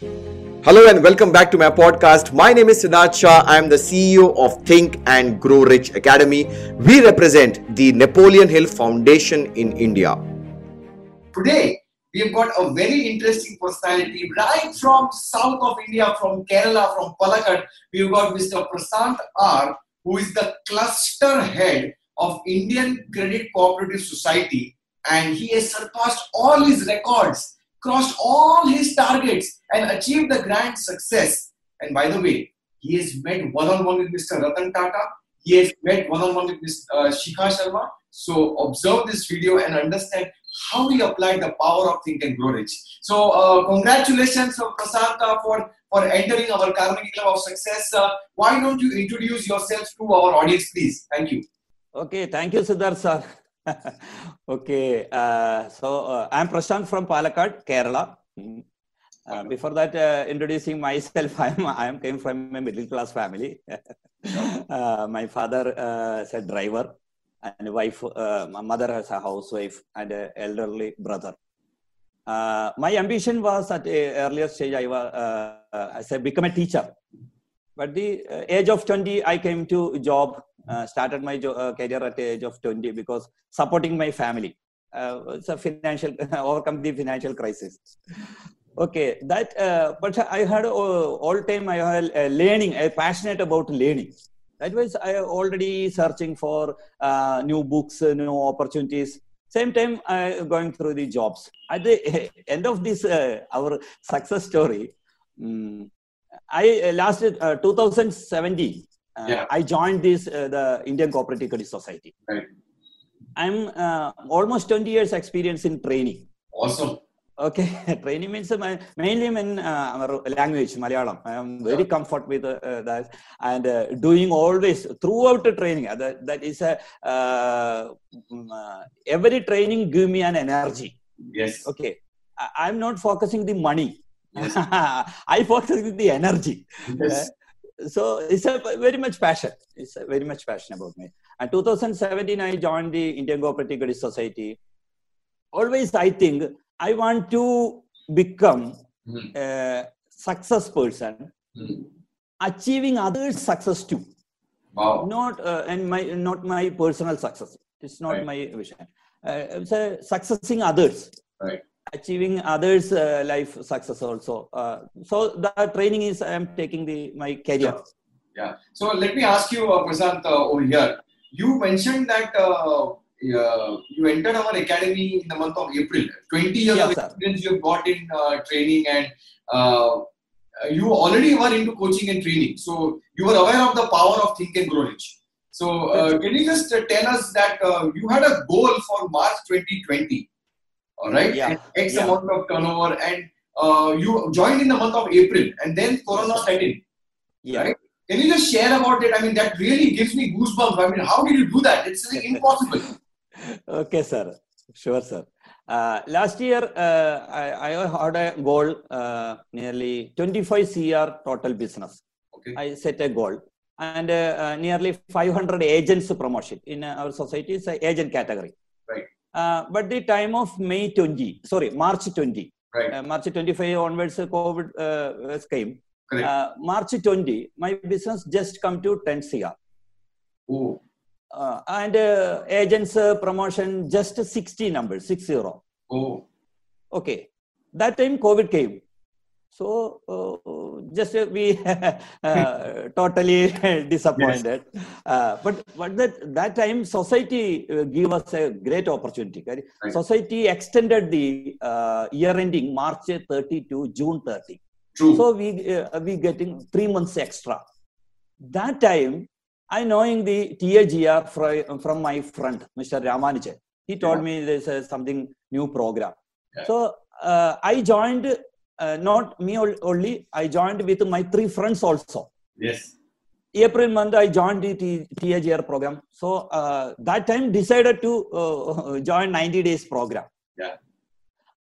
Hello and welcome back to my podcast. My name is Siddharth Shah. I am the CEO of Think and Grow Rich Academy. We represent the Napoleon Hill Foundation in India. Today, we have got a very interesting personality right from south of India, from Kerala, from Palakkad. We've got Mr. Prasant R, who is the cluster head of Indian Credit Cooperative Society, and he has surpassed all his records, crossed all his targets, and achieved the grand success. And by the way, he has met one-on-one with Mr. Ratan Tata. He has met one-on-one with Ms. Uh, Shikha Sharma. So observe this video and understand how he applied the power of Think and Grow Rich. So uh, congratulations, Prasanta, for for entering our Carnegie Club of Success. Uh, why don't you introduce yourself to our audience, please? Thank you. Okay, thank you, Siddharth sir. okay, uh, so uh, I'm Prashant from Palakkad, Kerala. Mm. Uh, before that, uh, introducing myself, I'm I came from a middle class family. uh, my father uh, is a driver, and wife, uh, my mother has a housewife and an elderly brother. Uh, my ambition was at a earlier stage, I was as a become a teacher. But the age of 20, I came to job, uh, started my uh, career at the age of 20 because supporting my family. Uh, it's a financial, overcome the financial crisis. Okay, that, uh, but I had uh, all time I had uh, learning, I passionate about learning. That was I already searching for uh, new books, uh, new opportunities. Same time, I going through the jobs. At the end of this, uh, our success story, mm, I uh, last uh, 2017. Uh, Yeah. I joined this uh, the Indian Cooperative Credit Society. Right. I'm uh, almost 20 years experience in training. Awesome. Okay, training means uh, my, mainly in uh, our language, Malayalam. I am very comfort with uh, uh, that and uh, doing always throughout the training. Uh, that, that is a uh, mm, uh, every training give me an energy. Yes. Okay, I'm not focusing the money. Yes. I focus with the energy. Yes. So it's a very much passion. It's a very much passion about me. And 2017, I joined the Indian Cooperative Credit Society. Always, I think I want to become Mhm. a success person, Mhm. achieving others' success too. Wow. Not uh, and my not my personal success. It's not Right. my vision. Uh, it's a successing others. Right. Achieving others' uh, life success also. Uh, so the training is I am taking the my career. Sure. Yeah. So let me ask you, uh, Prasant, uh, over here. You mentioned that uh, uh, you entered our academy in the month of April. 20 years Yes, of experience you've got in uh, training and uh, you already were into coaching and training. So you were aware of the power of Think and Grow Rich. So uh, can you just tell us that uh, you had a goal for March 2020, all right? Yeah. And X Yeah. amount of turnover and uh, you joined in the month of April and then Corona set in. Yeah. Right? Can you just share about it? I mean, that really gives me goosebumps. I mean, how did you do that? It's really impossible. Okay, sir. Sure, sir. Uh, last year, uh, I, I had a goal, uh, nearly 25 CR total business. Okay. I set a goal. And uh, uh, nearly 500 agents promotion in uh, our society is a agent category. Uh, but the time of May 20, sorry, March 20, Right. uh, March 25 onwards, COVID uh, came. Correct. March 20, my business just come to 10 CR. oh, Uh, and uh, agents uh, promotion just 60 numbers, 60. oh, Okay. That time COVID came. So uh, just uh, we uh, totally disappointed. Uh, but but that, that time society uh, give us a great opportunity. correct? Right. Society extended the uh, year ending March 30 to June 30. true. So we uh, we getting three months extra. That time, I knowing the TAGR from, from my friend, Mr. Ramanujan. He told Yeah. me there's uh, something new program. Yeah. So uh, I joined, uh, not me only, I joined with my three friends also. yes. April month, I joined the T- TAGR program. So uh, that time decided to uh, join 90 days program. Yeah.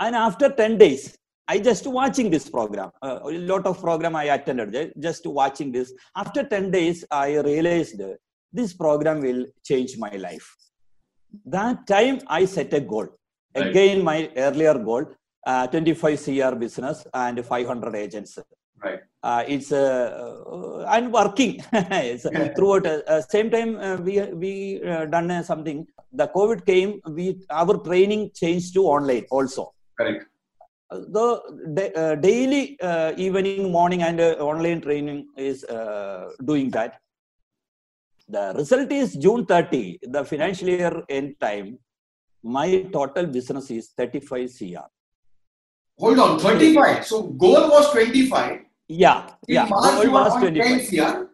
And after 10 days, I just watching this program. Uh, a lot of program I attended, just watching this. After 10 days, I realized this program will change my life. That time I set a goal. Right. Again, my earlier goal. Uh, 25 CR business and 500 agents. Right. Uh, it's uh, uh, and working it's, Yeah. throughout. Uh, uh, same time uh, we we uh, done uh, something. The COVID came. We our training changed to online also. Correct. Uh, the da- uh, daily uh, evening morning and uh, online training is uh, doing that the result is june 30 the financial year end time my total business is 35 cr Hold on, 35. So goal was 25. yeah In yeah March goal you were was on 10 25 CR.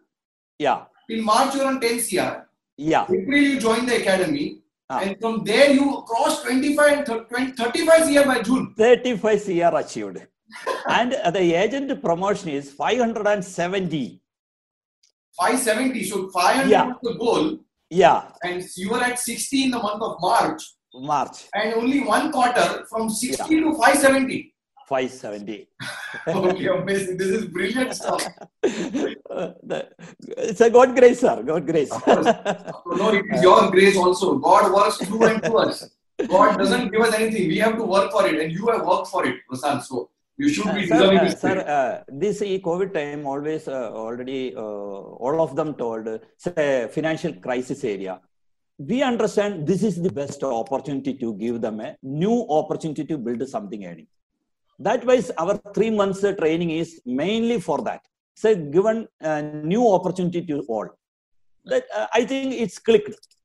yeah In March you were on 10 CR. yeah April you joined the academy. Ah. And from there you crossed 25 and thir- 20 35 CR by June. 35 cr achieved and the agent promotion is 570 570. So 500 Yeah. was the goal. yeah And you were at 60 in the month of March. march And only one quarter from 60 to 570. 570 Okay, amazing. This is brilliant stuff. It's a God grace, sir. God grace. No, it is your grace also. God works through and through us. God doesn't give us anything. We have to work for it, and you have worked for it, Prasad. So you should be Uh, sir, deserving uh, this. sir uh, this COVID time always uh, already uh, all of them told say financial crisis area. We understand this is the best opportunity to give them a new opportunity to build something earning. That wise, our three months uh, training is mainly for that. So given a new opportunity to all. That uh, I think it's clicked.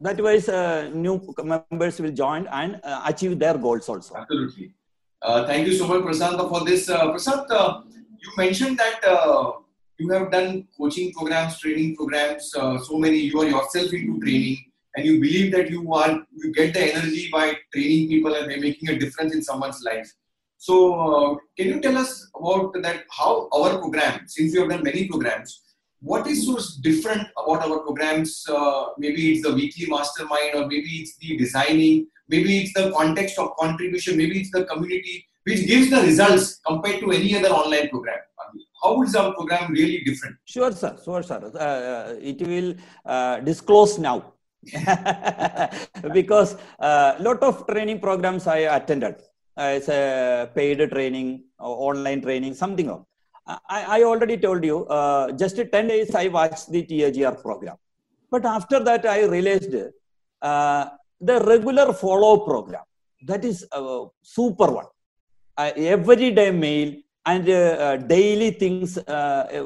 That wise, uh, new members will join and uh, achieve their goals also. Absolutely. Uh, thank you so much, Prasad, for this. Uh, uh, you mentioned that uh, you have done coaching programs, training programs, uh, so many. You are yourself into training, and you believe that you are you get the energy by training people and making a difference in someone's life. So, uh, can you tell us about that? How our program, since you have done many programs, what is so different about our programs? Uh, maybe it's the weekly mastermind, or maybe it's the designing, maybe it's the context of contribution, maybe it's the community, which gives the results compared to any other online program. How is our program really different? Sure, sir. Sure, sir. Uh, it will uh, disclose now because a lot of training programs I attended. Uh, it's a paid training, or online training, something. I, I already told you. Uh, just 10 days I watched the TAGR program, but after that I realized uh, the regular follow program that is a super one. Uh, every day mail and uh, uh, daily things uh, uh,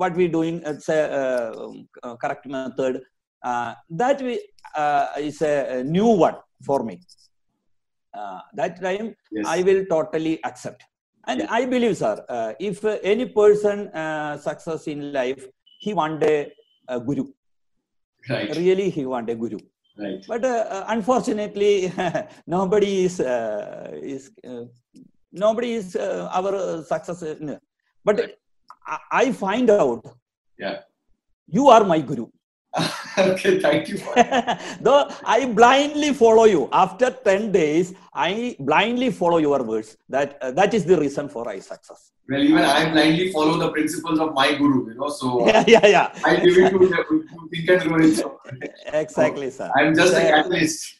what we doing it's a uh, uh, correct method uh, that we, uh, is a new one for me uh, that time Yes. i will totally accept and i believe sir uh, if any person uh, success in life he want a, a guru right, really he want a guru right. but uh, uh, unfortunately nobody is uh, is uh, nobody is uh, our success no. but I, I find out Yeah. you are my guru okay, thank you. Though i blindly follow you after 10 days i blindly follow your words that uh, that is the reason for my success well, even I blindly follow the principles of my guru, you know. So yeah yeah yeah I give it to think and grow it. So exactly sir I'm just a catalyst.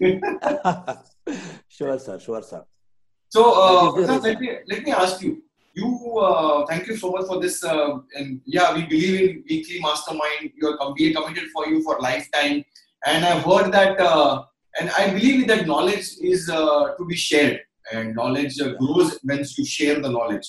sure sir sure sir So, uh, That is the Prasad, let me let me ask you. You uh, thank you so much for this. Uh, and yeah, we believe in weekly mastermind. You are we are committed for you for lifetime. And I've heard that, uh, and I believe that knowledge is uh, to be shared, and knowledge uh, grows once you share the knowledge.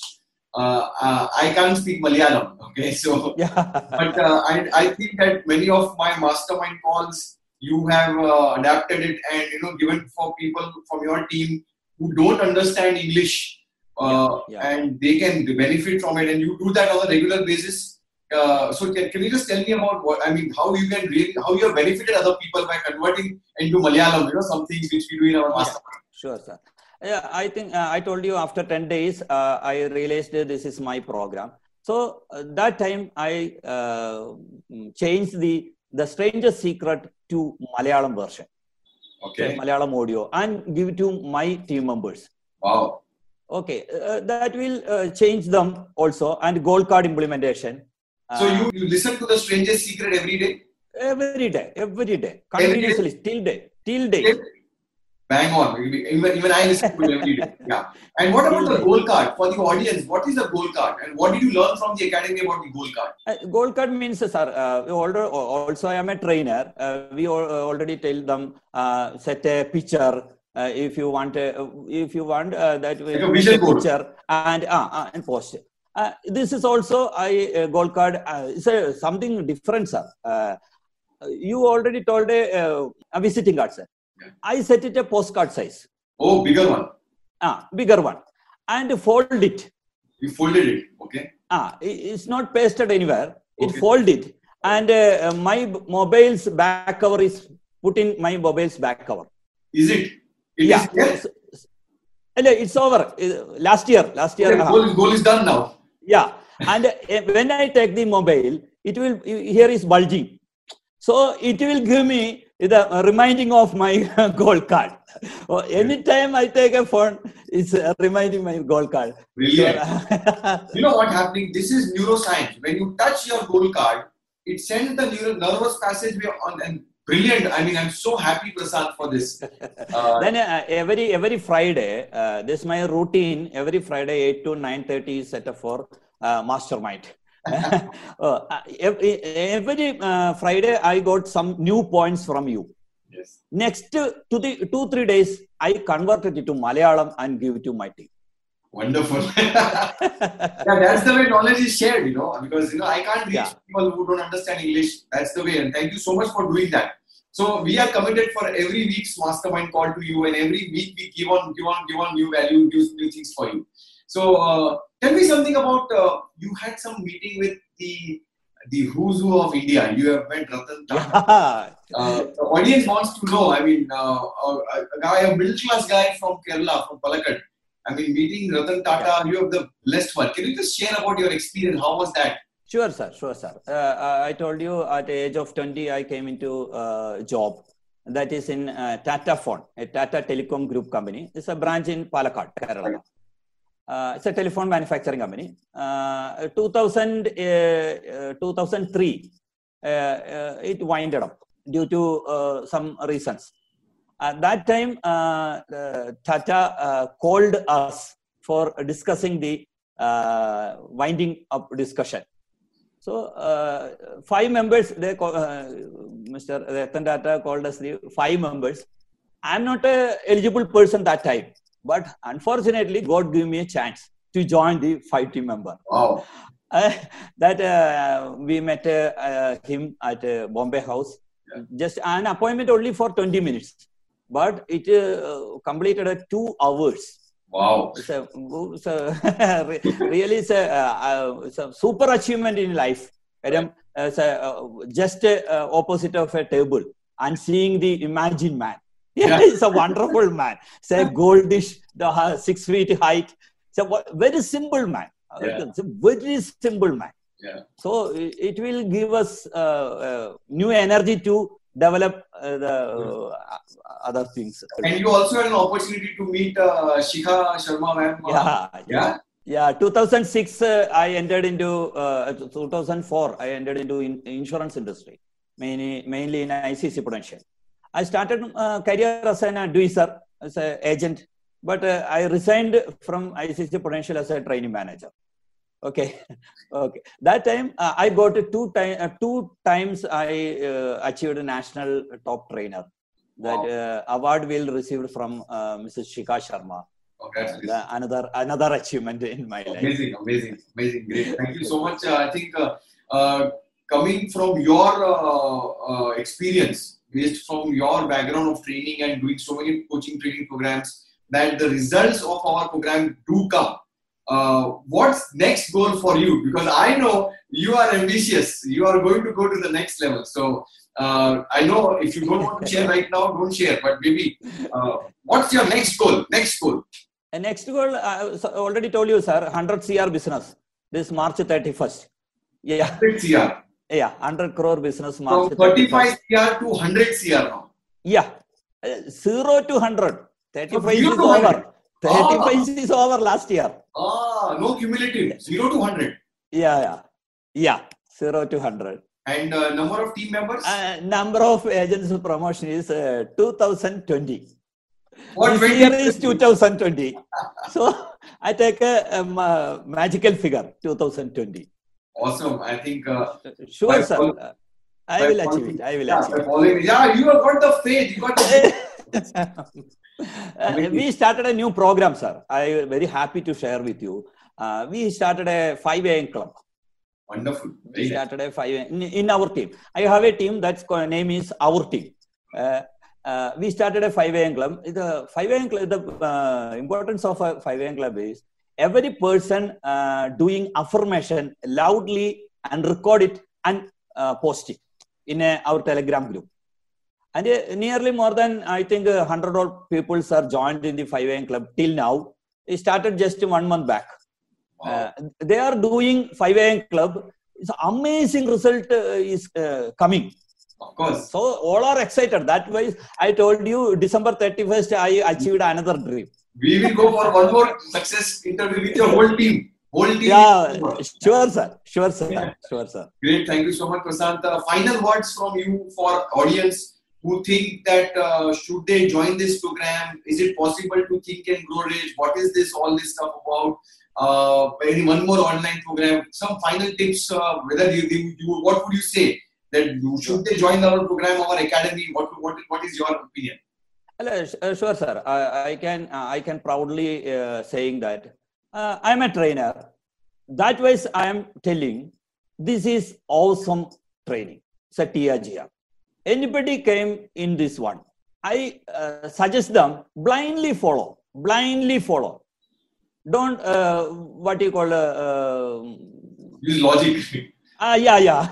Uh, uh, I can't speak Malayalam, okay? So, yeah but uh, I, I think that many of my mastermind calls you have uh, adapted it and you know given for people from your team who don't understand english uh, Yeah, and they can benefit from it and you do that on a regular basis uh, so can, can you just tell me about what i mean how you can really how you have benefited other people by converting into malayalam you know some things which we do in our Yeah. Sure, sir. Yeah, I think uh, I told you after 10 days, uh, I realized that this is my program. So uh, that time I uh, changed the the Strangest Secret to Malayalam version, okay Malayalam audio, and give it to my team members. wow Okay, uh, that will uh, change them also, and gold card implementation. so uh, you, you listen to the Strangest Secret every day every day, every day, continuously, till day, till day. Bang on. Even, even I listen to it every day. Yeah. And what about the goal card for the audience? What is the goal card? And what did you learn from the academy about the goal card? Uh, gold card means, uh, sir, uh, also I am a trainer. Uh, we al- uh, already tell them uh, set a picture. Uh, if you want, uh, if you want uh, that Like a picture and uh, uh, and post. Uh, this is also I uh, gold card. Uh, it's a, something different, sir. Uh, you already told a, a visiting card, sir. Yeah. I set it a postcard size, Oh, bigger one. ah, bigger one, and fold it. You folded it. Okay. Ah, it's not pasted anywhere. It Okay. it, and uh, my mobile's back cover is put in my mobile's back cover. Is it? Yeah, is there? So- so- no, it's over. Uh, Last year, last year. Okay, uh, goal, goal is done now. yeah, and uh, when I take the mobile, it will here is bulging, so it will give me the reminding of my gold card. Oh, anytime I take a phone, it's uh, reminding my gold card. Brilliant. You know what happening? This is neuroscience. When you touch your goal card, it sends the neural nervous passageway on and brilliant. I mean, I'm so happy, Prasad, for this. Uh, then uh, every every friday uh, this is my routine every friday 8 to 9.30 is set up for uh, mastermind uh, every, every uh, friday i got some new points from you yes. next to the two three days i converted it to malayalam and give it to my team Wonderful. yeah, that's the way knowledge is shared, you know, because you know I can't reach Yeah. people who don't understand English. That's the way, and thank you so much for doing that. So we are committed for every week's mastermind call to you, and every week we give on, give on, give on new value, new, new things for you. So uh, tell me something about uh, you had some meeting with the the who's who of India. You have met Ratan Tata. yeah. Uh, the audience wants to know. I mean, uh, a, a guy, a middle class guy from Kerala, from Palakkad. I mean, meeting Ratan Tata, you have the blessed one. Can you just share about your experience? How was that? Sure, sir. Sure, sir. Uh, I told you at the age of 20, I came into uh, job. That is in uh, Tata Phone, a Tata Telecom Group company. It's a branch in Palakkad, Kerala. Uh, it's a telephone manufacturing company. Uh, 2000, uh, uh, 2003, uh, uh, it winded up due to uh, some reasons. At that time, uh, uh, Tata uh, called us for discussing the uh, winding up discussion. So uh, five members, they call, uh, Mr. Ratan Tata called us the five members. I'm not a eligible person that time, but unfortunately, God gave me a chance to join the five team member. Wow. Uh, that uh, we met him at uh, Bombay House, Yeah. just an appointment only for 20 minutes, but it uh, completed at two hours. Wow. It's a, it's a really it's a, uh, uh, it's a super achievement in life. Uh, it's a, uh, just uh, opposite of a table and seeing the imagine man. Yeah. it's a wonderful man. It's a goldish, the six feet height. It's a very simple man. Yeah. It's a very simple man. Yeah. So it, it will give us uh, uh, new energy to develop uh, the uh, other things. And you also had an opportunity to meet uh, Shikha Sharma ma'am. uh, Yeah, Yeah. Yeah, 2006, uh, I entered into, uh, 2004, I entered into in, insurance industry, mainly, mainly in ICICI Prudential. I started uh, career as an advisor, as an agent, but uh, I resigned from ICICI Prudential as a training manager. Okay, okay. That time uh, I got a two time, uh, two times I uh, achieved a national top trainer. That Wow. uh, award will received from uh, Mrs. Shikha Sharma. Congratulations. The another another achievement in my life. Amazing, amazing, amazing. Great. Thank you so much. Uh, I think uh, uh, coming from your uh, uh, experience, based from your background of training and doing so many coaching training programs, that the results of our program do come. Uh, what's next goal for you? Because I know you are ambitious. You are going to go to the next level. So uh, I know if you don't want to share right now, don't share. But maybe uh, what's your next goal? Next goal. And next goal, I so already told you, sir, 100 CR business. This March 31st. Yeah, 100 CR. yeah, 100 crore business March 31st. 35 CR to 100 CR now. Yeah, Uh, zero to 100. 35 zero is to 100. over. 35 is over last year. Ah, no cumulative. 0 to 100. Yeah, yeah, yeah, zero to 100. And uh, number of team members? Uh, number of agents of promotion is uh, 2020. For this year is 2020. so I take a, um, magical figure 2020. Awesome. I think. Uh, sure, sir. Uh, I will achieve it. I will yeah, achieve it. yeah, you have got the faith. You got the Uh, we started a new program, sir. I am very happy to share with you. Uh, we started a 5 a.m. club. wonderful. We Very nice. started a 5 a.m. in, in our team. I have a team that's name is our team. Uh, uh, we started a 5 a.m. club. The 5 a.m. club, the uh, importance of a 5 a.m. club is every person uh, doing affirmation loudly and record it and post it in a, our Telegram group. And uh, nearly more than, I think, uh, 100 odd people are joined in the 5 a.m. club till now. It started just one month back. Wow. Uh, they are doing 5 a.m. club. It's amazing result uh, is uh, coming. of course. So all are excited. That way, I told you December 31st, I achieved another dream. We will go for one more success interview with your whole team. Whole team. Yeah, sure, sir. Sure, sir. Sure, sir. Great. Thank you so much, Prasant. Uh, final words from you for audience who think that uh, should they join this program? Is it possible to think and grow rich? What is this all this stuff about? Uh, one more online program. Some final tips. Uh, whether you, you, you what would you say that should they join our program, our academy? What what what is your opinion? Hello, uh, sure, sir. I, I can uh, I can proudly uh, saying that I am a trainer. That way, I am telling this is awesome training. It's a TRGR. Anybody came in this one, I uh, suggest them blindly follow. Blindly follow. Don't uh, what you call uh, Use logic. Ah, yeah, yeah.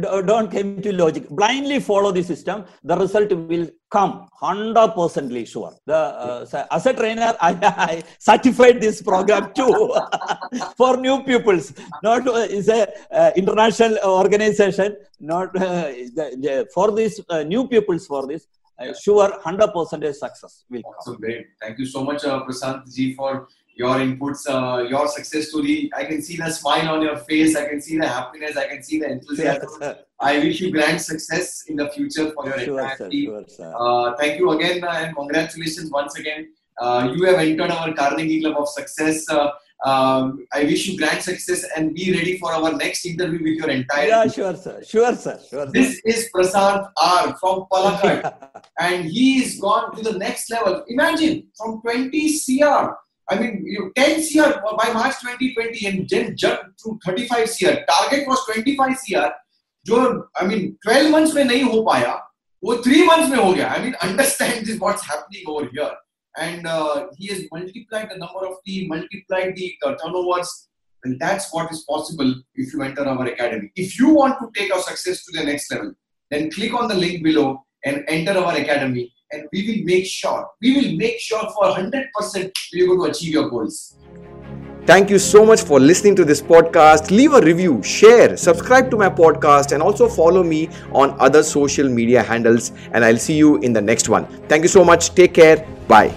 Don't- come to logic. Blindly follow the system. The result will come. Hundred percently sure. The uh, so as a trainer, I, I certified this program too for new pupils. Not uh, is a uh, international organization. Not uh, the, the, for this uh, new pupils. For this, uh, sure, hundred percent success will come. Awesome, great. Thank you so much, uh, Prasant ji, for your inputs, uh, your success story. I can see the smile on your face. I can see the happiness. I can see the enthusiasm. Sir, I wish you grand success in the future for your sure, entire sir. team. Sure, sir. Uh, thank you again uh, and congratulations once again. Uh, you have entered our Carnegie Club of Success. Uh, um, I wish you grand success and be ready for our next interview with your entire Yeah, team. sure, sir. Sure, sir. Sure. sir. This is Prasad R from Palakkad. and he's gone to the next level. Imagine from 20 CR, I mean, you 10 CR by March 2020 and then jumped to 35 CR. Target was 25 CR. जो I mean 12 months में नहीं हो पाया वो 3 months में हो गया I mean understand this what's happening over here and uh, he has multiplied the number of team multiplied the uh, turnovers and that's what is possible if you enter our academy if you want to take our success to the next level then click on the link below and enter our academy and we will make sure we will make sure for 100% you're going to achieve your goals Thank you so much for listening to this podcast. Leave a review, share, subscribe to my podcast, and also follow me on other social media handles. And I'll see you in the next one. Thank you so much. Take care. Bye.